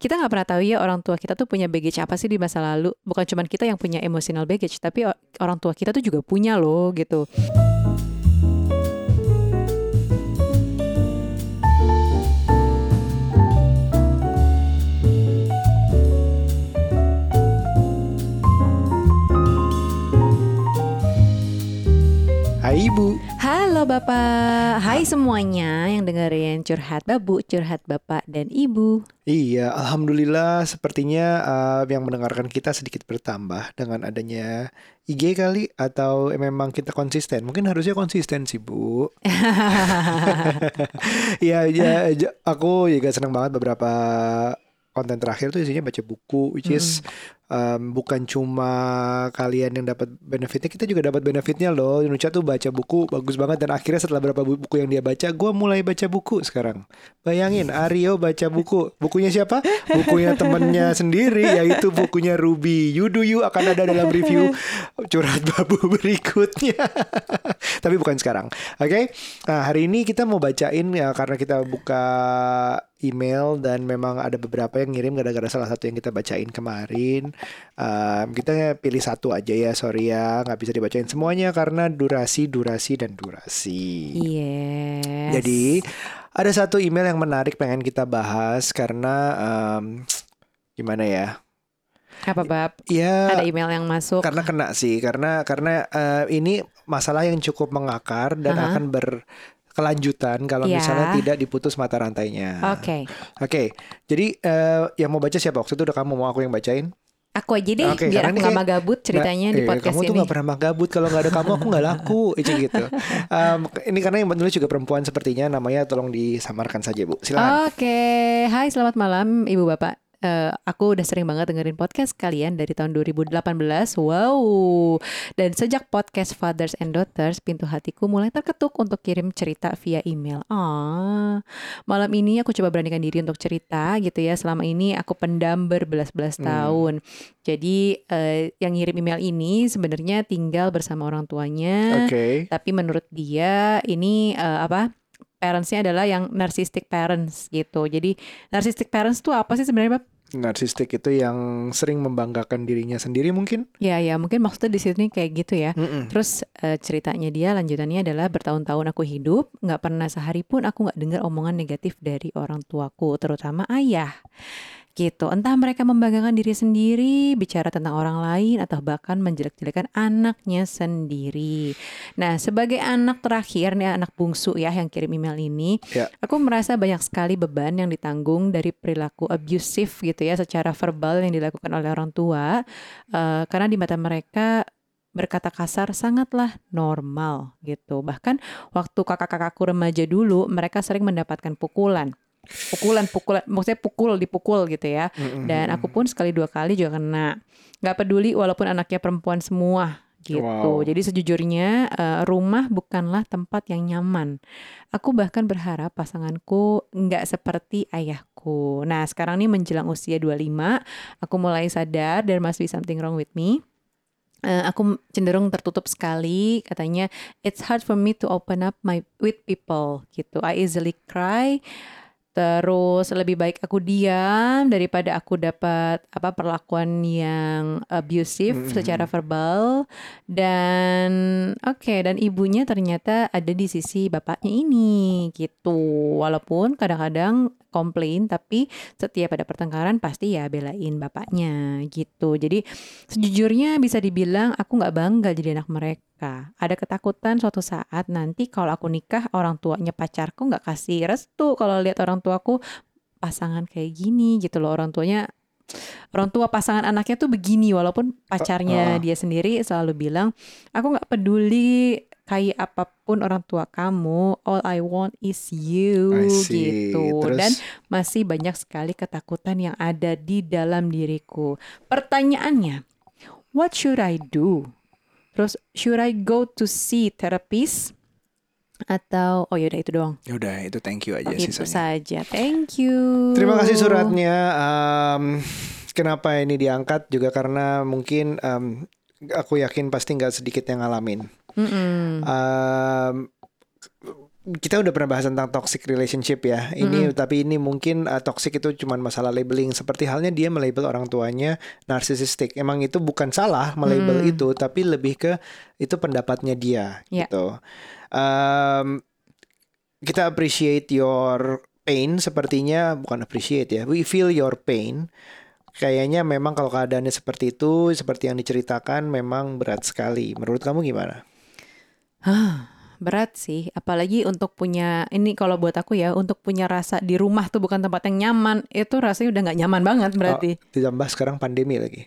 kita nggak pernah tahu ya orang tua kita tuh punya baggage apa sih di masa lalu. Bukan cuma kita yang punya emotional baggage, tapi orang tua kita tuh juga punya loh gitu. Hai Ibu. Halo Bapak, hai semuanya yang dengerin curhat babu, curhat Bapak dan Ibu. Iya, alhamdulillah sepertinya uh, yang mendengarkan kita sedikit bertambah dengan adanya IG kali atau memang kita konsisten. Mungkin harusnya konsisten sih, Bu. Iya, ya, aku juga senang banget beberapa konten terakhir tuh isinya baca buku which is um, bukan cuma kalian yang dapat benefitnya kita juga dapat benefitnya loh. Nucha tuh baca buku bagus banget dan akhirnya setelah beberapa bu- buku yang dia baca gue mulai baca buku sekarang. Bayangin Aryo baca buku. Bukunya siapa? Bukunya temennya sendiri yaitu bukunya Ruby Yudu You akan ada dalam review curhat babu berikutnya. Tapi bukan sekarang oke? Nah hari ini kita mau bacain ya karena kita buka email dan memang ada beberapa yang ngirim gara-gara salah satu yang kita bacain kemarin. Um, kita pilih satu aja ya, sorry ya, nggak bisa dibacain semuanya karena durasi, durasi dan durasi. Yes. Jadi ada satu email yang menarik pengen kita bahas karena um, gimana ya? apa Bab? Ya Ada email yang masuk. karena kena sih, karena karena uh, ini masalah yang cukup mengakar dan Aha. akan berkelanjutan kalau Iya. misalnya tidak diputus mata rantainya. Oke, Oke, jadi eh, yang mau baca siapa? Waktu itu udah kamu mau aku yang bacain? Aku aja deh Oke, biar aku nggak magabut ceritanya di Nah, eh, podcast kamu tuh ini. gak pernah magabut kalau nggak ada kamu aku nggak laku, Ici gitu. Em, ini karena yang menulis juga perempuan sepertinya, namanya tolong disamarkan saja bu. Silakan. Oke, hai selamat malam Ibu Bapak. Eh, aku udah sering banget dengerin podcast kalian dari tahun 2018. Wow. Dan sejak podcast Fathers and Daughters, pintu hatiku mulai terketuk untuk kirim cerita via email. Ah, malam ini aku coba beranikan diri untuk cerita gitu ya. Selama ini aku pendam berbelas-belas Hmm. tahun. Jadi eh, yang ngirim email ini sebenarnya tinggal bersama orang tuanya. Oke. Tapi menurut dia ini eh, apa? Parentsnya adalah yang narcissistic parents gitu. Jadi narcissistic parents tuh apa sih sebenarnya, Bab? Narsistik itu yang sering membanggakan dirinya sendiri mungkin? Ya ya mungkin maksudnya di sini kayak gitu ya. Mm-mm. Terus eh, ceritanya dia lanjutannya adalah bertahun-tahun aku hidup nggak pernah sehari pun aku nggak dengar omongan negatif dari orang tuaku, terutama ayah. Gitu. Entah mereka membanggakan diri sendiri, bicara tentang orang lain atau bahkan menjelek-jelekan anaknya sendiri. Nah, sebagai anak terakhir nih anak bungsu ya yang kirim email ini, Ya. aku merasa banyak sekali beban yang ditanggung dari perilaku abusif gitu ya secara verbal yang dilakukan oleh orang tua. Eh, karena di mata mereka berkata kasar sangatlah normal gitu. Bahkan waktu kakak-kakakku remaja dulu, mereka sering mendapatkan pukulan. Pukulan-pukulan, maksudnya pukul, dipukul gitu ya. Dan aku pun sekali dua kali juga kena. Nggak peduli walaupun anaknya perempuan semua gitu. Wow. Jadi sejujurnya eh, rumah bukanlah tempat yang nyaman. Aku bahkan berharap pasanganku nggak seperti ayahku. Nah sekarang nih menjelang usia 25, aku mulai sadar there must be something wrong with me. Eh, aku cenderung tertutup sekali katanya it's hard for me to open up my with people gitu I easily cry terus lebih baik aku diam daripada aku dapat apa perlakuan yang abusive Mhm. secara verbal dan oke dan ibunya ternyata ada di sisi bapaknya ini gitu walaupun kadang-kadang komplain tapi setiap ada pertengkaran pasti ya belain bapaknya gitu. Jadi sejujurnya bisa dibilang aku nggak bangga jadi anak mereka. Ada ketakutan suatu saat nanti kalau aku nikah orang tuanya pacarku nggak kasih restu. Kalau lihat orang tuaku pasangan kayak gini gitu loh. Orang tuanya orang tua pasangan anaknya tuh begini walaupun pacarnya Uh, uh. dia sendiri selalu bilang aku nggak peduli kayak apa pun orang tua kamu all I want is you gitu Terus dan masih banyak sekali ketakutan yang ada di dalam diriku. Pertanyaannya, what should I do? Terus should I go to see therapist atau oh yaudah itu doang. ya udah itu thank you aja itu sisanya. saja. Thank you. Terima kasih suratnya. Em, kenapa ini diangkat juga karena mungkin em, aku yakin pasti nggak sedikit yang ngalamin. Mm-mm. Um, kita udah pernah bahas tentang toxic relationship ya. Ini tapi ini mungkin uh, toxic itu cuma masalah labeling seperti halnya dia melabel orang tuanya narsisistik. Emang itu bukan salah melabel Hmm. itu, tapi lebih ke itu pendapatnya dia Ya. gitu. Um, kita appreciate your pain sepertinya bukan appreciate ya. We feel your pain. Kayaknya memang kalau keadaannya seperti itu, seperti yang diceritakan memang berat sekali. Menurut kamu gimana? Berat sih, apalagi untuk punya ini kalau buat aku ya, untuk punya rasa di rumah tuh bukan tempat yang nyaman, itu rasanya udah nggak nyaman banget berarti. Oh, ditambah sekarang pandemi lagi.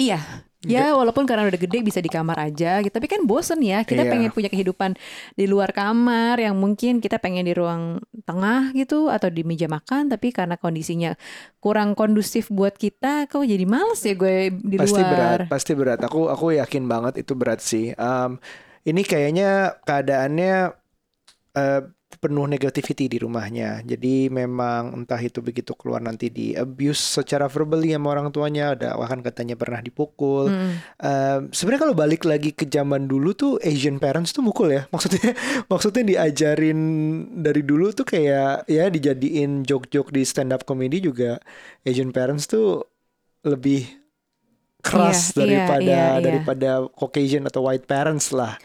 Iya. Ya walaupun karena udah gede bisa di kamar aja gitu. Tapi kan bosen ya. Kita Iya. pengen punya kehidupan di luar kamar yang mungkin kita pengen di ruang tengah gitu atau di meja makan. Tapi karena kondisinya kurang kondusif buat kita, kok jadi males ya gue di pasti luar. berat, pasti berat. Aku aku yakin banget itu berat sih. Um, ini kayaknya keadaannya eh, penuh negativity di rumahnya. Jadi memang entah itu begitu keluar nanti di abuse secara verbally sama orang tuanya, ada bahkan katanya pernah dipukul. Mm. Um, Sebenarnya kalau balik lagi ke zaman dulu tuh Asian parents tuh mukul ya. Maksudnya maksudnya diajarin dari dulu tuh kayak ya dijadiin joke-joke di stand up comedy juga Asian parents tuh lebih keras Iya, iya, daripada iya, iya. daripada Caucasian atau white parents lah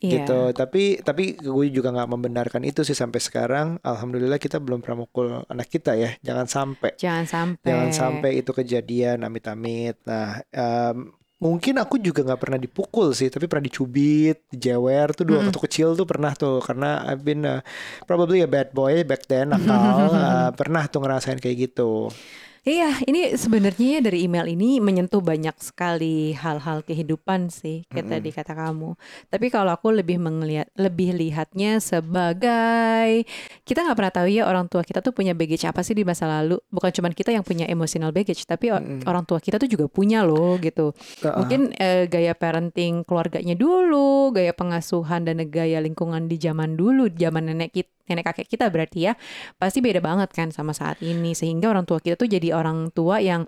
Iya. gitu. Tapi tapi gue juga nggak membenarkan itu sih sampai sekarang. Alhamdulillah kita belum pernah mukul anak kita ya. Jangan sampai. Jangan sampai. Jangan sampai itu kejadian amit-amit. Nah, em, mungkin aku juga nggak pernah dipukul sih, tapi pernah dicubit, dijewer tuh dua waktu kecil tuh pernah tuh karena I've been uh, probably a bad boy back then nakal, uh, pernah tuh ngerasain kayak gitu. Iya, ini sebenarnya dari email ini menyentuh banyak sekali hal-hal kehidupan sih, kayak tadi kata kamu. Tapi kalau aku lebih melihat, lebih lihatnya sebagai kita nggak pernah tahu ya orang tua kita tuh punya baggage apa sih di masa lalu. Bukan cuma kita yang punya emotional baggage, tapi o- orang tua kita tuh juga punya loh gitu. Uh-uh. Mungkin eh, gaya parenting keluarganya dulu, gaya pengasuhan dan gaya lingkungan di zaman dulu, zaman nenek kita, nenek kakek kita berarti ya, pasti beda banget kan sama saat ini. Sehingga orang tua kita tuh jadi orang tua yang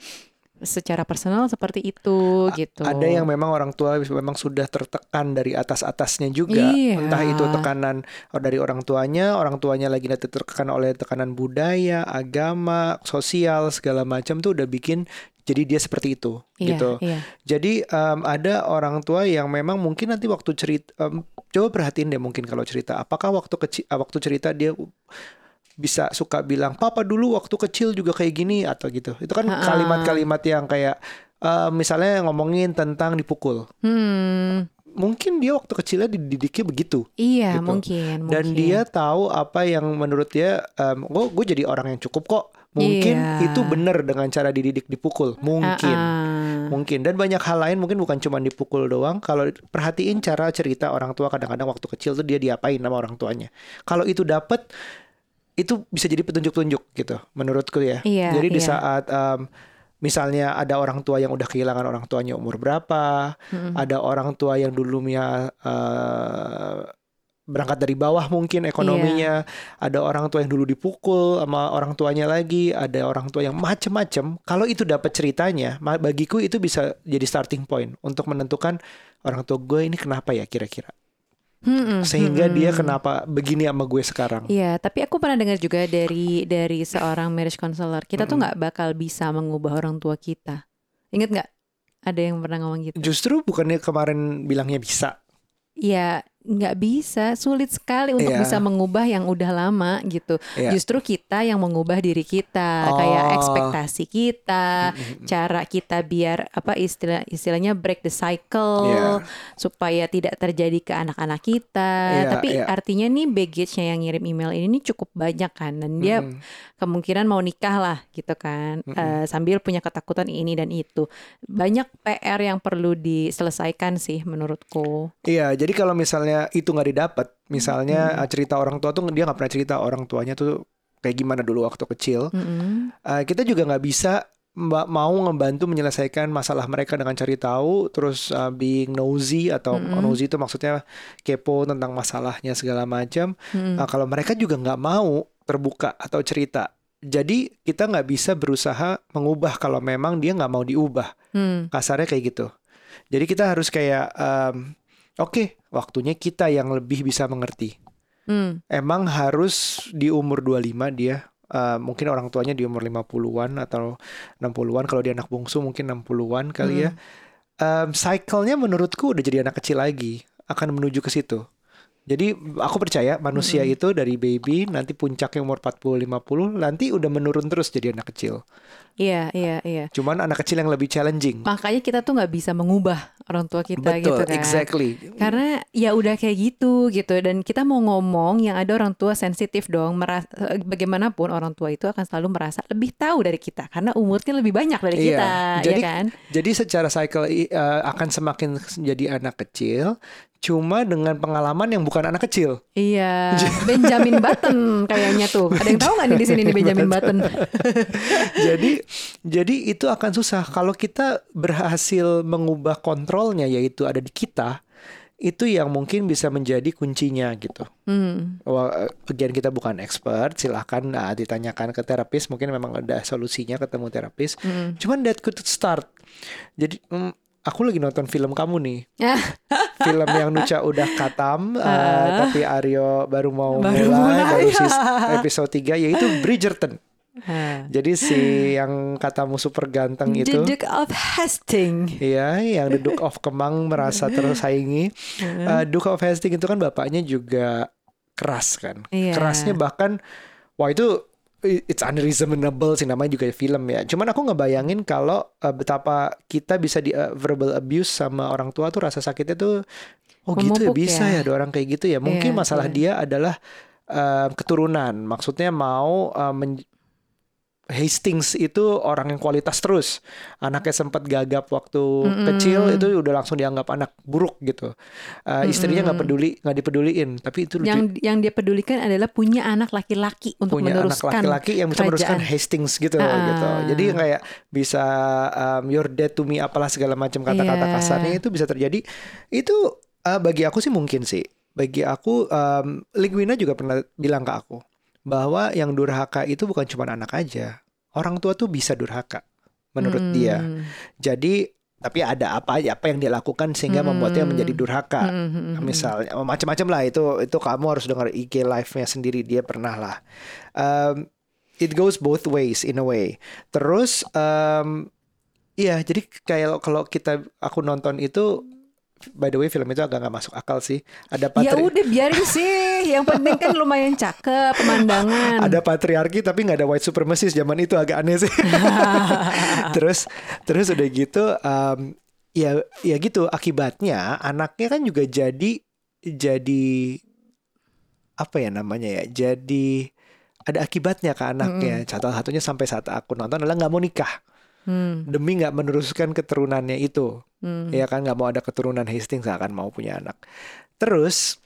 secara personal seperti itu gitu. Ada yang memang orang tua memang sudah tertekan dari atas-atasnya juga. Iya. Entah itu tekanan dari orang tuanya, orang tuanya lagi nanti tertekan oleh tekanan budaya, agama, sosial segala macam tuh udah bikin jadi dia seperti itu Iya, gitu. iya. Jadi em, ada orang tua yang memang mungkin nanti waktu cerita em, coba perhatiin deh mungkin kalau cerita apakah waktu kecil waktu cerita dia bisa suka bilang papa dulu waktu kecil juga kayak gini atau gitu. Itu kan kalimat-kalimat yang kayak eh, misalnya ngomongin tentang dipukul. Hmm, Mungkin dia waktu kecilnya dididiknya begitu iya Gitu. mungkin, dan mungkin. dia tahu apa yang menurut dia em, oh gue jadi orang yang cukup kok. Mungkin Iya. itu benar dengan cara dididik dipukul. Mungkin. Ah-ah. Mungkin dan banyak hal lain mungkin bukan cuma dipukul doang. Kalau perhatiin cara cerita orang tua kadang-kadang waktu kecil tuh dia diapain sama orang tuanya. Kalau itu dapet itu bisa jadi petunjuk-petunjuk gitu menurutku ya. Iya, jadi di iya. saat em, misalnya ada orang tua yang udah kehilangan orang tuanya umur berapa, Mm-mm. ada orang tua yang dulunya eh, berangkat dari bawah mungkin ekonominya, ada orang tua yang dulu dipukul sama orang tuanya lagi, ada orang tua yang macem-macem. Kalau itu dapat ceritanya, bagiku itu bisa jadi starting point untuk menentukan orang tua gue ini kenapa ya kira-kira, Mm-mm, sehingga dia mm-mm. kenapa begini sama gue sekarang. Iya, tapi aku pernah dengar juga dari dari seorang marriage counselor, kita tuh nggak bakal bisa mengubah orang tua kita. Ingat nggak? Ada yang pernah ngomong gitu. Justru bukannya kemarin bilangnya bisa. Ya nggak bisa, sulit sekali untuk Iya. bisa mengubah yang udah lama gitu. Iya. Justru kita yang mengubah diri kita, Oh. kayak ekspektasi kita, cara kita biar apa istilah istilahnya break the cycle Iya. supaya tidak terjadi ke anak-anak kita. Iya, Tapi iya. artinya nih baggage-nya yang ngirim email ini nih cukup banyak kan dan dia Mm-mm. kemungkinan mau nikah lah gitu kan Mm-mm. Eh, sambil punya ketakutan ini dan itu. Banyak PR yang perlu diselesaikan sih menurutku. Iya, jadi kalau misalnya itu nggak didapat, misalnya Hmm. uh, cerita orang tua tuh dia nggak pernah cerita orang tuanya tuh kayak gimana dulu waktu kecil. Mm-mm. Uh, kita juga nggak bisa mau ngebantu menyelesaikan masalah mereka dengan cari tahu, terus uh, being nosy atau Mm-mm. nosy itu maksudnya kepo tentang masalahnya segala macam. Mm-mm. Nah, kalau mereka juga nggak mau terbuka atau cerita, jadi kita nggak bisa berusaha mengubah kalau memang dia nggak mau diubah. Hmm. Kasarnya kayak gitu. Jadi kita harus kayak, em, oke, waktunya kita yang lebih bisa mengerti. Hmm. Emang harus di umur 25 dia uh, mungkin orang tuanya di umur 50-an atau 60-an kalau dia anak bungsu mungkin 60-an kali ya. Hmm. Um, cycle-nya menurutku udah jadi anak kecil lagi, akan menuju ke situ. Jadi aku percaya manusia Mm-mm. itu dari baby nanti puncaknya umur 40 50 nanti udah menurun terus jadi anak kecil. Iya, iya, iya. Cuman anak kecil yang lebih challenging. Makanya kita tuh nggak bisa mengubah orang tua kita gitu Betul, kan. exactly. Karena ya udah kayak gitu gitu dan kita mau ngomong yang ada orang tua sensitif dong meras eh, bagaimanapun orang tua itu akan selalu merasa lebih tahu dari kita karena umurnya lebih banyak dari Iya, kita jadi- ya kan Jadi secara cycle uh, akan semakin jadi anak kecil cuma dengan pengalaman yang bukan anak kecil. iya Benjamin Button kayaknya tuh ada yang tahu nggak nih di sini nih Benjamin Button jadi jadi itu akan susah kalau kita berhasil mengubah kontrolnya yaitu ada di kita itu yang mungkin bisa menjadi kuncinya gitu. hmm. Wah, again kita bukan expert, silahkan nah, ditanyakan ke terapis. Mungkin memang ada solusinya ketemu terapis. Hmm. Cuman that could start. Jadi mm, aku lagi nonton film kamu nih, Ya, film yang Nucha udah katam, uh, Ah. tapi Aryo baru mau Baru mulai, mulai. baru sis episode 3 yaitu Bridgerton. Jadi si yang katamu super ganteng The itu, Duke of Hastings iya, yang The Duke of Kemang merasa tersaingi. Uh, Duke of Hastings itu kan bapaknya juga keras kan, Iya. kerasnya bahkan, wah itu it's unreasonable sih namanya juga film ya. Cuman aku ngebayangin kalau uh, betapa kita bisa di uh, verbal abuse sama orang tua tuh rasa sakitnya tuh, oh gitu ya Memupuk bisa ya. ya ada orang kayak gitu ya. Mungkin Iya, masalah iya. dia adalah uh, keturunan, maksudnya mau uh, men- Hastings itu orang yang kualitas terus. Anaknya sempat gagap waktu Mm-mm. kecil itu udah langsung dianggap anak buruk gitu. Uh, istrinya nggak peduli, nggak dipeduliin. Tapi itu yang yang dia pedulikan adalah punya anak laki-laki untuk punya anak meneruskan laki-laki yang bisa meneruskan. Hastings gitu Ah. gitu. Jadi kayak bisa um, your dead to me apalah segala macam kata-kata Iya. kasarnya itu bisa terjadi. Itu uh, bagi aku sih mungkin sih. Bagi aku um, Linguina juga pernah bilang ke aku bahwa yang durhaka itu bukan cuma anak aja. Orang tua tuh bisa durhaka menurut Hmm. dia. Jadi tapi ada apa apa yang dia lakukan sehingga Hmm. membuatnya menjadi durhaka Hmm, hmm, hmm, misalnya oh, macam-macam lah itu itu kamu harus dengar IG live-nya sendiri dia pernah lah Um, it goes both ways in a way terus um, iya jadi kayak kalau kita aku nonton itu by the way film itu agak nggak masuk akal sih. Ada Ya patri udah biarin sih. Yang penting kan lumayan cakep pemandangan. ada patriarki tapi nggak ada white supremacy zaman itu agak aneh sih. Terus terus udah gitu um, ya ya gitu. Akibatnya anaknya kan juga jadi jadi apa ya namanya ya? Jadi ada akibatnya ke anaknya. Salah satunya sampai saat aku nonton adalah nggak mau nikah Hmm, demi nggak meneruskan keturunannya itu hmm. ya kan nggak mau ada keturunan Hastings nggak akan mau punya anak terus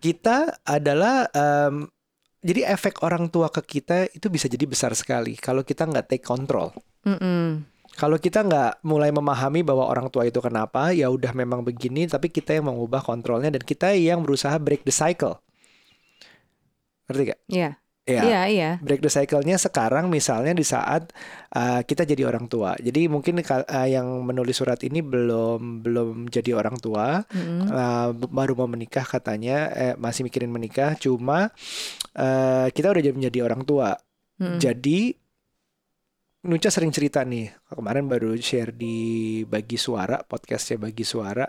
kita adalah em, jadi efek orang tua ke kita itu bisa jadi besar sekali kalau kita nggak take control Mm-mm. kalau kita nggak mulai memahami bahwa orang tua itu kenapa ya udah memang begini tapi kita yang mengubah kontrolnya dan kita yang berusaha break the cycle ngerti gak? Iya, Ya. iya, iya. break the cycle-nya sekarang misalnya di saat uh, kita jadi orang tua. Jadi mungkin uh, yang menulis surat ini belum belum jadi orang tua, Mm-mm. uh, baru mau menikah katanya, eh, masih mikirin menikah. Cuma uh, kita udah jadi menjadi orang tua. Mm-mm. Jadi Nucha sering cerita nih, kemarin baru share di Bagi Suara, podcastnya Bagi Suara.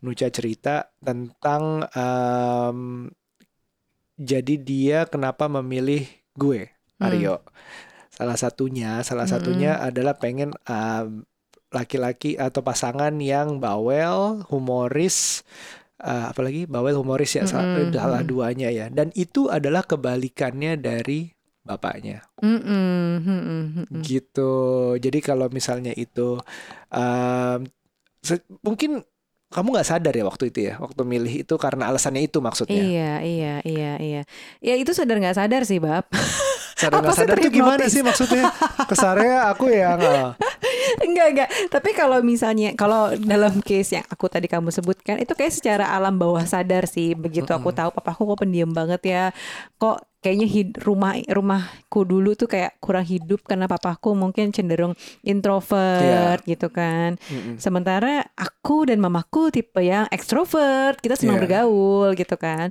Nucha cerita tentang em, jadi dia kenapa memilih gue, Aryo. Salah satunya, salah Hmm. satunya adalah pengen em, laki-laki atau pasangan yang bawel, humoris, eh, apalagi bawel humoris ya, salah, Mm-mm. salah duanya ya. Dan itu adalah kebalikannya dari bapaknya Mm-mm. Mm-mm. Mm-mm. gitu. Jadi kalau misalnya itu se- mungkin kamu nggak sadar ya waktu itu ya, waktu milih itu karena alasannya itu maksudnya. Iya, iya, iya, iya. Ya itu sadar nggak sadar sih, Bab. Sadar nggak sadar tuh gimana sih maksudnya? Kesannya aku yang enggak, enggak. Tapi kalau misalnya kalau dalam case yang aku tadi kamu sebutkan itu kayak secara alam bawah sadar sih. Begitu aku tahu papaku kok pendiam banget ya. Kok kayaknya hid- rumah rumahku dulu tuh kayak kurang hidup karena papaku mungkin cenderung introvert gitu kan. Mm-mm. Sementara aku dan mamaku tipe yang ekstrovert, kita senang Iya. bergaul gitu kan.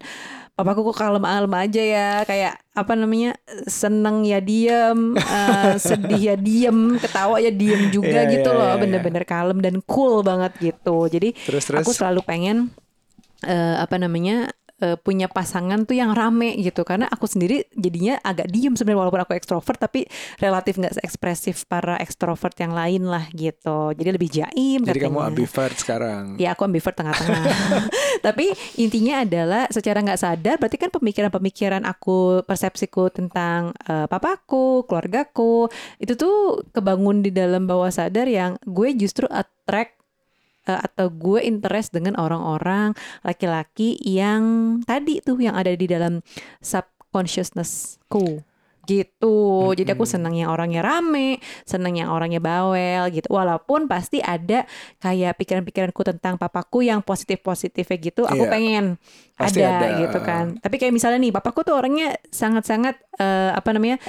Papaku kok kalem-kalem aja ya, kayak apa namanya seneng ya diem, eh, sedih ya diem, ketawa ya diem juga Iya, gitu iya, loh, iya, iya. bener-bener kalem dan cool banget gitu. Jadi Terus terus. aku selalu pengen eh, apa namanya eh, punya pasangan tuh yang rame gitu karena aku sendiri jadinya agak diem sebenarnya walaupun aku ekstrovert tapi relatif nggak seekspresif para ekstrovert yang lain lah gitu jadi lebih jaim Jadi kamu katanya. ambivert sekarang. Ya aku ambivert tengah-tengah. Tapi intinya adalah secara nggak sadar berarti kan pemikiran-pemikiran aku, persepsiku tentang eh, papaku, keluargaku itu tuh kebangun di dalam bawah sadar yang gue justru attract eh, atau gue interest dengan orang-orang laki-laki yang tadi tuh yang ada di dalam subconsciousnessku gitu. Jadi aku seneng yang orangnya rame, seneng yang orangnya bawel gitu. Walaupun pasti ada kayak pikiran-pikiranku tentang papaku yang positif-positifnya gitu, aku Iya. pengen Pasti ada, ada. gitu kan. Tapi kayak misalnya nih, papaku tuh orangnya sangat-sangat eh, apa namanya?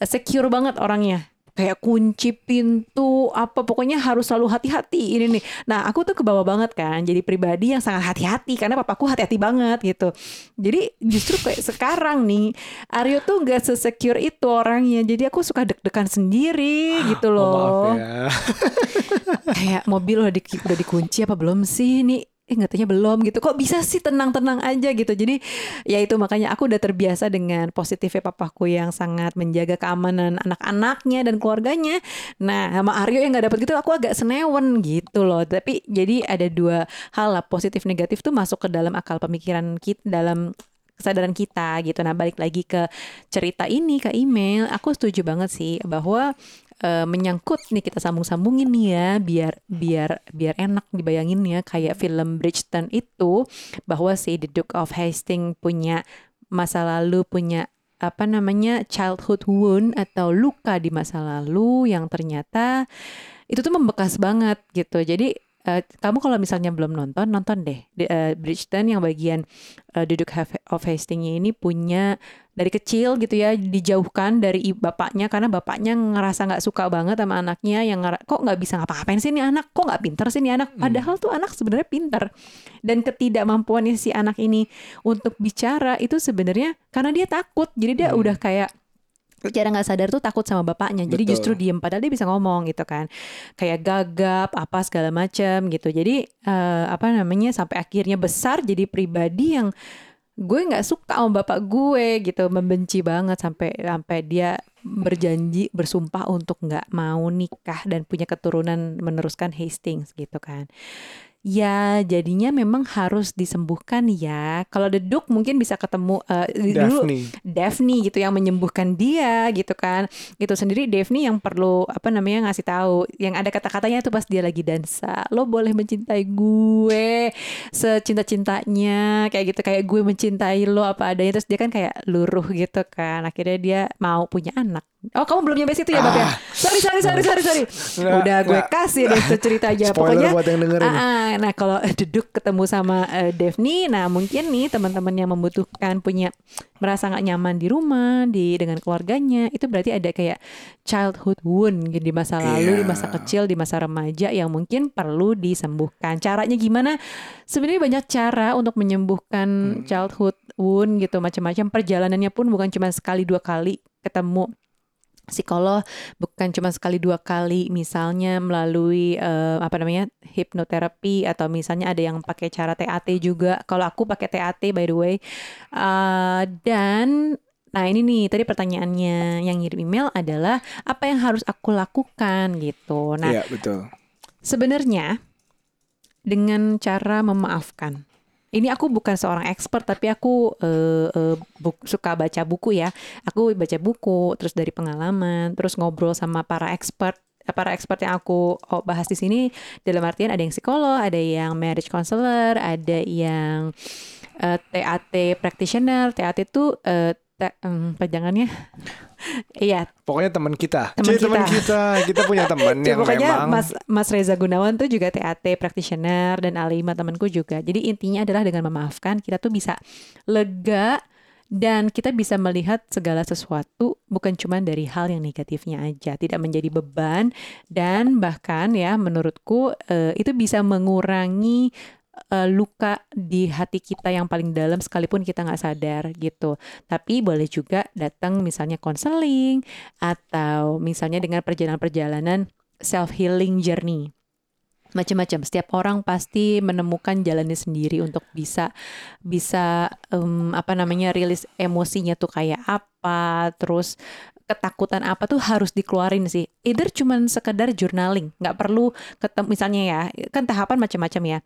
secure banget orangnya. Kayak kunci pintu apa pokoknya harus selalu hati-hati ini nih. Nah, aku tuh kebawa banget kan jadi pribadi yang sangat hati-hati karena papaku hati-hati banget gitu. Jadi justru kayak sekarang nih Aryo tuh gak sesecure itu orangnya. Jadi aku suka deg-degan sendiri gitu Oh, loh maaf ya. kayak mobil udah, di, udah dikunci apa belum sih ini eh taunya belum gitu. Kok bisa sih? Tenang-tenang aja gitu. Jadi ya itu makanya aku udah terbiasa dengan positifnya papaku yang sangat menjaga keamanan anak-anaknya dan keluarganya. Nah sama Aryo yang nggak dapet gitu aku agak senewen gitu loh. Tapi jadi ada dua hal lah positif negatif tuh masuk ke dalam akal pemikiran kita dalam kesadaran kita gitu. Nah balik lagi ke cerita ini ke email, aku setuju banget sih bahwa eh, menyangkut nih kita sambung-sambungin nih ya biar biar biar enak dibayangin ya kayak film Bridgerton itu bahwa si The Duke of Hastings punya masa lalu punya apa namanya childhood wound atau luka di masa lalu yang ternyata itu tuh membekas banget gitu. Jadi eh, kamu kalau misalnya belum nonton, nonton deh. Di, eh, Bridgerton yang bagian The Duke of- Hastings ini punya dari kecil gitu ya dijauhkan dari bapaknya karena bapaknya ngerasa nggak suka banget sama anaknya yang kok nggak bisa ngapa-ngapain sih nih anak? Kok nggak pinter sih nih anak? Padahal tuh anak sebenarnya pinter. Dan ketidakmampuannya si anak ini untuk bicara itu sebenarnya karena dia takut. Jadi dia udah kayak secara nggak sadar tuh takut sama bapaknya. Jadi Betul. justru diem padahal dia bisa ngomong gitu kan. Kayak gagap apa segala macam gitu. Jadi eh, apa namanya sampai akhirnya besar jadi pribadi yang gue nggak suka sama bapak gue gitu. Membenci banget sampai sampai dia berjanji bersumpah untuk nggak mau nikah dan punya keturunan meneruskan Hastings gitu kan ya jadinya memang harus disembuhkan ya. Kalau The Duke mungkin bisa ketemu eh, dulu Daphne. Gitu yang menyembuhkan dia gitu kan. Itu sendiri Daphne yang perlu apa namanya ngasih tahu. Yang ada kata-katanya tuh pas dia lagi dansa. Lo boleh mencintai gue secinta-cintanya. Kayak gitu kayak gue mencintai lo apa adanya. Terus dia kan kayak luruh gitu kan. Akhirnya dia mau punya anak oh kamu belum nyampe situ ya Bab ya sorry sorry sorry sorry sorry Nggak, udah gue nggak. kasih deh ceritanya Spoiler pokoknya buat yang dengerin. Ah, ah, nah kalau duduk ketemu sama eh, Daphne, nah mungkin nih teman-teman yang membutuhkan punya merasa nggak nyaman di rumah, di dengan keluarganya, itu berarti ada kayak childhood wound gitu, di masa lalu, di masa Iya. kecil, di masa remaja yang mungkin perlu disembuhkan. Caranya gimana? Sebenarnya banyak cara untuk menyembuhkan childhood wound gitu, macam-macam. Perjalanannya pun bukan cuma sekali dua kali ketemu psikolog bukan cuma sekali dua kali misalnya melalui eh, apa namanya hipnoterapi atau misalnya ada yang pakai cara TAT juga kalau aku pakai TAT by the way Eh, dan nah ini nih tadi pertanyaannya yang ngirim email adalah apa yang harus aku lakukan gitu nah betul. sebenarnya dengan cara memaafkan. Ini aku bukan seorang expert tapi aku eh, eh, bu- suka baca buku ya. Aku baca buku terus dari pengalaman, terus ngobrol sama para expert para expert yang aku oh, bahas di sini dalam artian ada yang psikolog, ada yang marriage counselor, ada yang eh, TAT practitioner. TAT itu eh, te- em, panjangannya iya Pokoknya teman kita. Teman kita. kita. Kita punya teman Ya, yang pokoknya memang Mas Mas Reza Gunawan tuh juga TAT practitioner dan Alima temanku juga. Jadi intinya adalah dengan memaafkan kita tuh bisa lega dan kita bisa melihat segala sesuatu bukan cuma dari hal yang negatifnya aja, tidak menjadi beban dan bahkan ya menurutku uh, itu bisa mengurangi uh, luka di hati kita yang paling dalam sekalipun kita nggak sadar gitu. Tapi boleh juga datang misalnya konseling atau misalnya dengan perjalanan-perjalanan self healing journey macam-macam. Setiap orang pasti menemukan jalannya sendiri untuk bisa bisa um, apa namanya rilis emosinya tuh kayak apa, terus ketakutan apa tuh harus dikeluarin sih. Either cuman sekedar journaling, nggak perlu ketemu misalnya ya, kan tahapan macam-macam ya.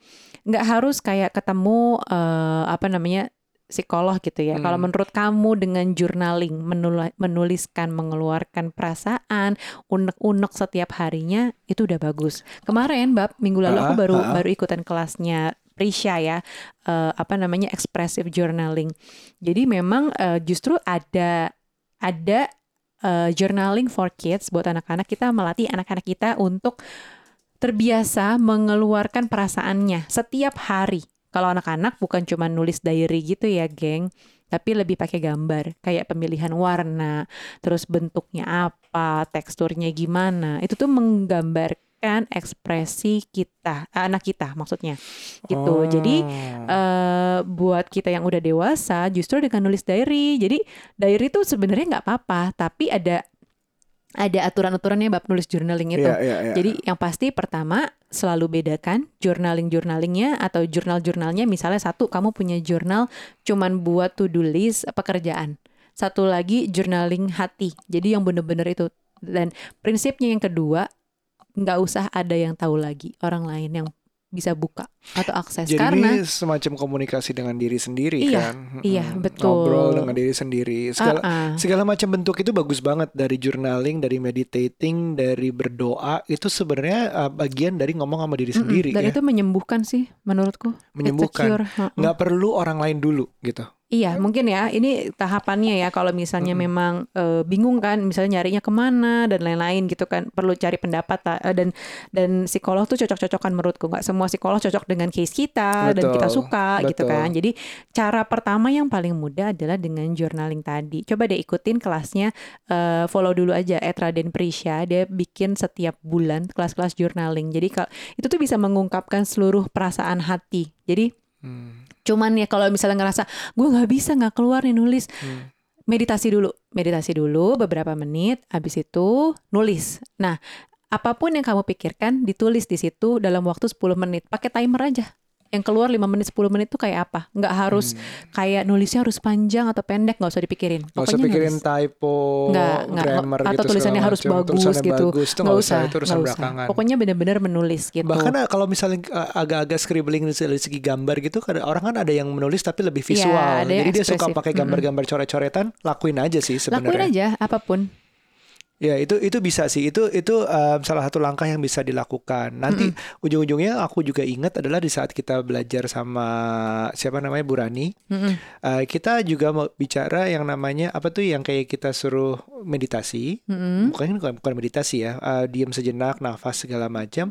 Nggak harus kayak ketemu uh, apa namanya psikolog gitu ya. Hmm. Kalau menurut kamu dengan journaling menuliskan mengeluarkan perasaan unek-unek setiap harinya itu udah bagus. Kemarin bab minggu lalu aku baru baru ikutan kelasnya Prisha ya uh, apa namanya expressive journaling. Jadi memang uh, justru ada ada uh, journaling for kids buat anak-anak. Kita melatih anak-anak kita untuk terbiasa mengeluarkan perasaannya setiap hari. Kalau anak-anak bukan cuma nulis diary gitu ya, geng, tapi lebih pakai gambar, kayak pemilihan warna, terus bentuknya apa, teksturnya gimana. Itu tuh menggambarkan ekspresi kita, anak kita maksudnya. Gitu. Oh. Jadi uh, buat kita yang udah dewasa, justru dengan nulis diary. Jadi diary itu sebenarnya nggak apa-apa, tapi ada ada aturan-aturannya bab nulis journaling itu. Yeah, yeah, yeah. Jadi yang pasti pertama selalu bedakan journaling-journalingnya atau jurnal-jurnalnya misalnya satu kamu punya jurnal cuman buat to do list pekerjaan. Satu lagi journaling hati. Jadi yang bener-bener itu dan prinsipnya yang kedua nggak usah ada yang tahu lagi orang lain yang bisa buka atau akses Jadi karena ini semacam komunikasi dengan diri sendiri iya, kan. Iya, hmm, betul. Ngobrol dengan diri sendiri. Segala uh -uh. segala macam bentuk itu bagus banget dari journaling, dari meditating, dari berdoa itu sebenarnya uh, bagian dari ngomong sama diri mm -mm, sendiri dan ya. itu menyembuhkan sih menurutku. Menyembuhkan. Nggak perlu orang lain dulu gitu. Iya, mungkin ya. Ini tahapannya ya. Kalau misalnya hmm. memang e, bingung kan, misalnya nyarinya ke mana dan lain-lain gitu kan, perlu cari pendapat e, dan dan psikolog tuh cocok-cocokan menurutku. Nggak semua psikolog cocok dengan case kita betul, dan kita suka betul. gitu kan. Jadi cara pertama yang paling mudah adalah dengan journaling tadi. Coba deh ikutin kelasnya, e, follow dulu aja Etraden Prisha. Dia bikin setiap bulan kelas-kelas journaling. Jadi kalau itu tuh bisa mengungkapkan seluruh perasaan hati. Jadi hmm Cuman ya kalau misalnya ngerasa gue nggak bisa nggak keluar nih nulis, hmm. meditasi dulu, meditasi dulu beberapa menit, habis itu nulis. Nah, apa pun yang kamu pikirkan ditulis di situ dalam waktu 10 menit, pakai timer aja yang keluar 5 menit 10 menit tuh kayak apa? Nggak harus hmm. kayak nulisnya harus panjang atau pendek nggak usah dipikirin. Nggak usah pikirin nulis. typo nggak, grammar atau gitu tulisannya harus macam. bagus tulisannya gitu. bagus, itu nggak usah, itu urusan belakangan. Pokoknya benar-benar menulis gitu. Bahkan eh, kalau misalnya eh, agak-agak scribbling dari segi gambar gitu orang kan ada yang menulis tapi lebih iya, visual. ya, jadi dia suka pakai gambar-gambar coret-coretan lakuin aja sih sebenarnya. lakuin aja apa pun Ya itu itu bisa sih itu itu um, salah satu langkah yang bisa dilakukan. Nanti mm-hmm. ujung-ujungnya aku juga ingat adalah di saat kita belajar sama siapa namanya Burani, mm-hmm. uh, kita juga mau bicara yang namanya apa tuh yang kayak kita suruh meditasi, mm-hmm. bukan bukan meditasi ya, uh, diam sejenak, nafas segala macam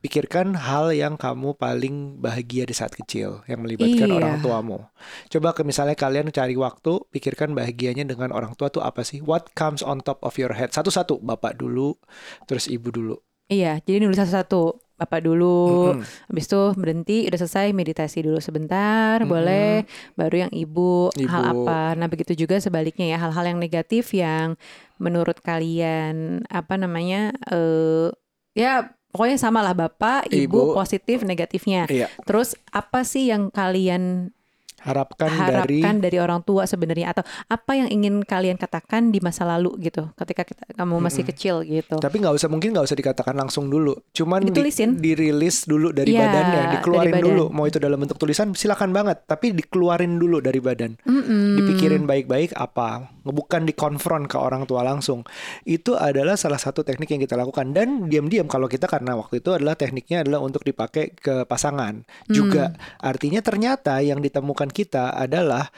pikirkan hal yang kamu paling bahagia di saat kecil yang melibatkan iya. orang tuamu. Coba ke misalnya kalian cari waktu, pikirkan bahagianya dengan orang tua tuh apa sih? What comes on top of your head? Satu-satu, bapak dulu, terus ibu dulu. Iya, jadi nulis satu-satu. Bapak dulu, mm-hmm. habis itu berhenti, udah selesai meditasi dulu sebentar, mm-hmm. boleh. Baru yang ibu, ibu, hal apa? Nah begitu juga sebaliknya ya, hal-hal yang negatif yang menurut kalian apa namanya? Uh, ya pokoknya sama lah bapak, ibu, ibu positif, negatifnya. Iya. Terus apa sih yang kalian harapkan, harapkan dari, dari orang tua sebenarnya atau apa yang ingin kalian katakan di masa lalu gitu ketika kita, kamu masih hmm. kecil gitu. Tapi nggak usah mungkin nggak usah dikatakan langsung dulu. Cuman Ditulisin. di, dirilis dulu dari ya, badannya dikeluarin dari badan. dulu. Mau itu dalam bentuk tulisan silakan banget. Tapi dikeluarin dulu dari badan. Mm dipikirin baik-baik apa bukan dikonfront ke orang tua langsung. Itu adalah salah satu teknik yang kita lakukan. Dan diam-diam kalau kita karena waktu itu adalah tekniknya adalah untuk dipakai ke pasangan mm. juga artinya ternyata yang ditemukan kita adalah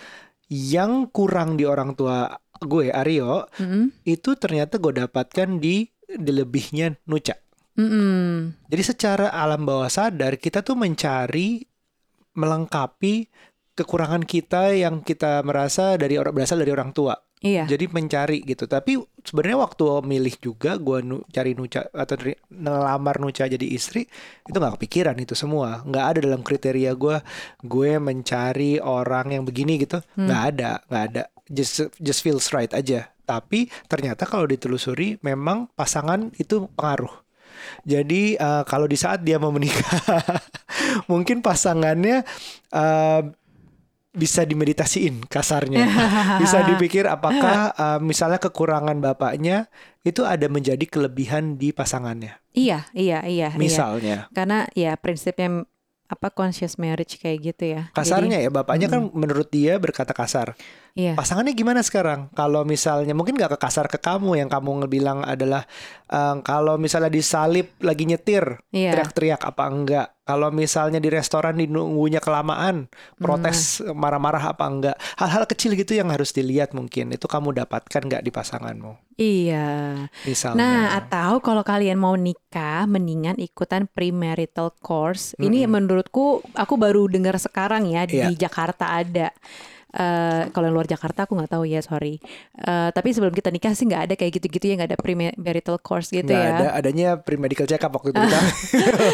yang kurang di orang tua gue Aryo mm -hmm. itu ternyata gue dapatkan di, di lebihnya Nuca. Mm -hmm. Jadi secara alam bawah sadar kita tuh mencari melengkapi kekurangan kita yang kita merasa dari orang berasal dari orang tua. Iya. Jadi mencari gitu. Tapi sebenarnya waktu milih juga gue nu, cari Nuca atau ngelamar Nuca jadi istri itu nggak kepikiran itu semua. nggak ada dalam kriteria gue. Gue mencari orang yang begini gitu. nggak ada, nggak ada. Just just feels right aja. Tapi ternyata kalau ditelusuri memang pasangan itu pengaruh. Jadi uh, kalau di saat dia mau menikah, mungkin pasangannya uh, bisa dimeditasiin kasarnya. bisa dipikir apakah uh, misalnya kekurangan bapaknya itu ada menjadi kelebihan di pasangannya. Iya, iya, iya. iya. Misalnya. Karena ya prinsipnya apa conscious marriage kayak gitu ya. Kasarnya Jadi, ya bapaknya mm, kan menurut dia berkata kasar. Iya. Pasangannya gimana sekarang? Kalau misalnya mungkin gak ke kasar ke kamu yang kamu ngebilang adalah um, kalau misalnya disalip lagi nyetir iya. teriak-teriak apa enggak? Kalau misalnya di restoran dinunggunya kelamaan protes hmm. marah-marah apa enggak? Hal-hal kecil gitu yang harus dilihat mungkin itu kamu dapatkan nggak di pasanganmu? Iya. Misalnya. Nah atau kalau kalian mau nikah mendingan ikutan premarital course. -hmm. Ini menurutku aku baru dengar sekarang ya iya. di Jakarta ada. Uh, kalau luar Jakarta aku nggak tahu ya sorry. Uh, tapi sebelum kita nikah sih nggak ada kayak gitu-gitu ya nggak ada premarital course gitu gak ya. ada, adanya premedical check up waktu itu.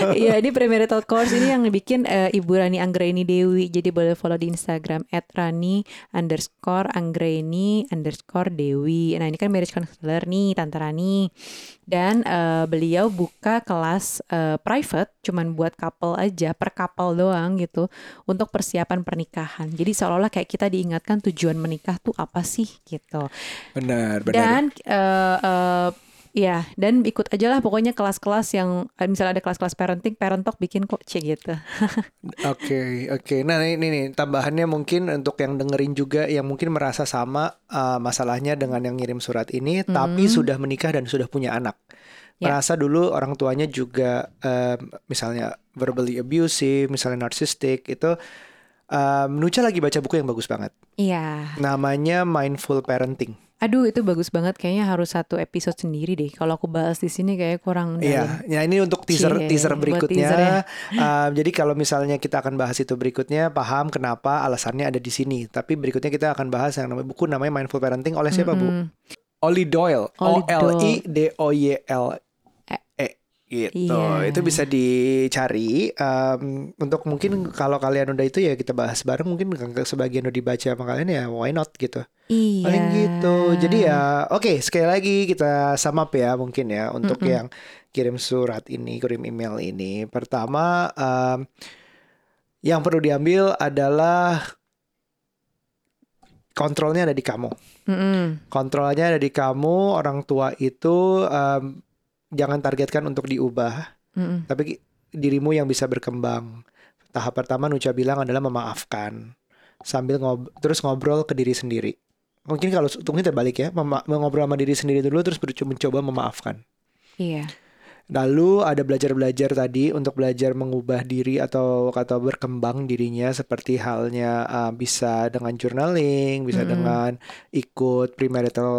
Iya ini premarital course ini yang bikin uh, Ibu Rani Anggraini Dewi. Jadi boleh follow di Instagram @rani underscore underscore Dewi. Nah ini kan marriage counselor nih Tante Rani dan uh, beliau buka kelas uh, private cuman buat couple aja per couple doang gitu untuk persiapan pernikahan jadi seolah-olah kayak kita diingatkan tujuan menikah tuh apa sih gitu benar benar dan uh, uh, Ya, dan ikut aja lah pokoknya kelas-kelas yang misalnya ada kelas-kelas parenting, parent talk bikin kok cek gitu. Oke, oke. Okay, okay. Nah, ini nih tambahannya mungkin untuk yang dengerin juga yang mungkin merasa sama uh, masalahnya dengan yang ngirim surat ini mm -hmm. tapi sudah menikah dan sudah punya anak. Yeah. Merasa dulu orang tuanya juga uh, misalnya verbally abusive, misalnya narcissistic itu um, Nucha lagi baca buku yang bagus banget. Iya. Namanya Mindful Parenting. Aduh itu bagus banget kayaknya harus satu episode sendiri deh. Kalau aku bahas di sini kayak kurang. Iya, ya ini untuk teaser Cie, teaser berikutnya. Teaser ya. uh, jadi kalau misalnya kita akan bahas itu berikutnya, paham kenapa alasannya ada di sini. Tapi berikutnya kita akan bahas yang namanya buku namanya Mindful Parenting oleh siapa mm -hmm. Bu? Oli Doyle. O L I D O Y L gitu iya. itu bisa dicari um, untuk mungkin kalau kalian udah itu ya kita bahas bareng mungkin sebagian udah dibaca sama kalian ya why not gitu iya. paling gitu jadi ya oke okay, sekali lagi kita sum up ya mungkin ya untuk mm -mm. yang kirim surat ini kirim email ini pertama um, yang perlu diambil adalah kontrolnya ada di kamu mm -mm. kontrolnya ada di kamu orang tua itu um, jangan targetkan untuk diubah, mm tapi dirimu yang bisa berkembang. Tahap pertama Nucha bilang adalah memaafkan sambil ngob terus ngobrol ke diri sendiri. Mungkin kalau mungkin terbalik ya, mengobrol sama diri sendiri dulu terus mencoba memaafkan. Iya. Lalu ada belajar-belajar tadi untuk belajar mengubah diri atau atau berkembang dirinya seperti halnya uh, bisa dengan journaling, bisa mm dengan ikut premarital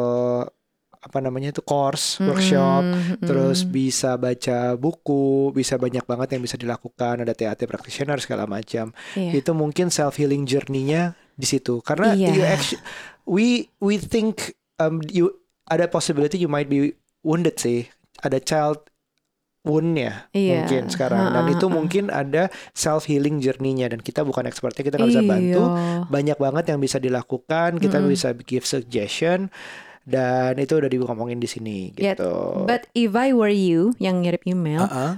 apa namanya itu course workshop mm-hmm. terus bisa baca buku bisa banyak banget yang bisa dilakukan ada TAT practitioner segala macam yeah. itu mungkin self healing journey-nya di situ karena yeah. you actually, we we think um, you ada possibility you might be wounded sih ada child woundnya iya. mungkin sekarang dan itu mungkin ada self healing journey-nya dan kita bukan expertnya kita nggak bisa bantu iya. banyak banget yang bisa dilakukan kita mm -hmm. bisa give suggestion dan itu udah ngomongin di sini gitu. Yeah, but if I were you yang ngirim email, uh -uh.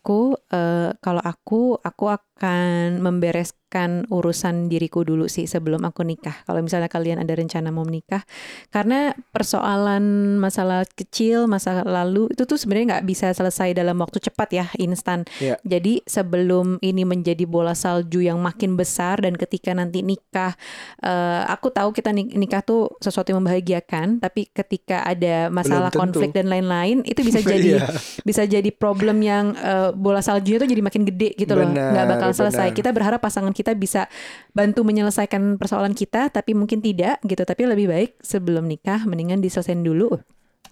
Menurutku uh, kalau aku aku akan membereskan urusan diriku dulu sih sebelum aku nikah. Kalau misalnya kalian ada rencana mau menikah, karena persoalan masalah kecil masa lalu itu tuh sebenarnya nggak bisa selesai dalam waktu cepat ya, instan. Yeah. Jadi sebelum ini menjadi bola salju yang makin besar dan ketika nanti nikah, uh, aku tahu kita nikah tuh sesuatu yang membahagiakan tapi ketika ada masalah konflik dan lain-lain itu bisa jadi yeah. bisa jadi problem yang uh, bola saljunya tuh jadi makin gede gitu loh. Nggak bakal selesai. benar. kita berharap pasangan kita bisa bantu menyelesaikan persoalan kita tapi mungkin tidak gitu. Tapi lebih baik sebelum nikah mendingan diselesaikan dulu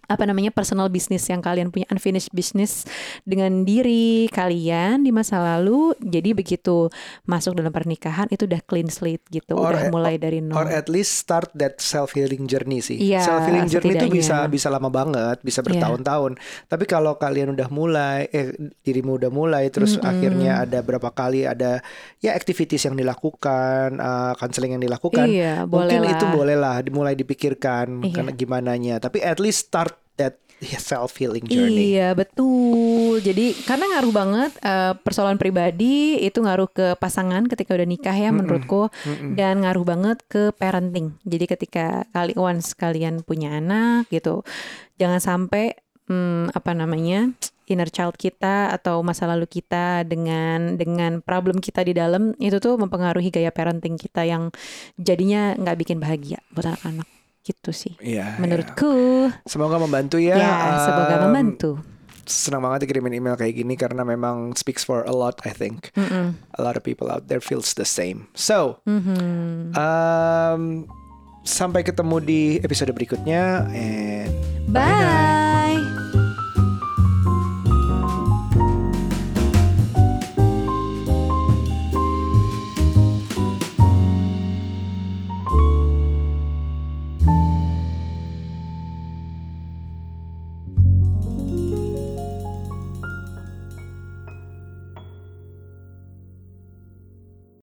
apa namanya personal business yang kalian punya unfinished business dengan diri kalian di masa lalu jadi begitu masuk dalam pernikahan itu udah clean slate gitu Or udah at- mulai dari nol Or at least start that self healing journey sih. Iya, self healing journey itu bisa bisa lama banget, bisa Iya. bertahun-tahun. Tapi kalau kalian udah mulai, eh dirimu udah mulai, terus akhirnya ada berapa kali ada ya activities yang dilakukan, uh, counseling yang dilakukan, Iya, mungkin boleh itu lah. bolehlah dimulai dipikirkan Iya. karena gimananya. Tapi at least start that self healing journey. Iya betul. Jadi karena ngaruh banget eh, persoalan pribadi itu ngaruh ke pasangan ketika udah nikah ya menurutku dan ngaruh banget ke parenting. Jadi ketika kali once kalian punya anak gitu, jangan sampai hmm, apa namanya inner child kita atau masa lalu kita dengan dengan problem kita di dalam itu tuh mempengaruhi gaya parenting kita yang jadinya nggak bikin bahagia buat anak-anak gitu sih. Iya. Menurutku Semoga membantu ya. ya semoga Um, membantu. Senang banget dikirimin email kayak gini karena memang speaks for a lot I think. Mm-mm. A lot of people out there feels the same. So, Mhm. um, sampai ketemu di episode berikutnya and Bye.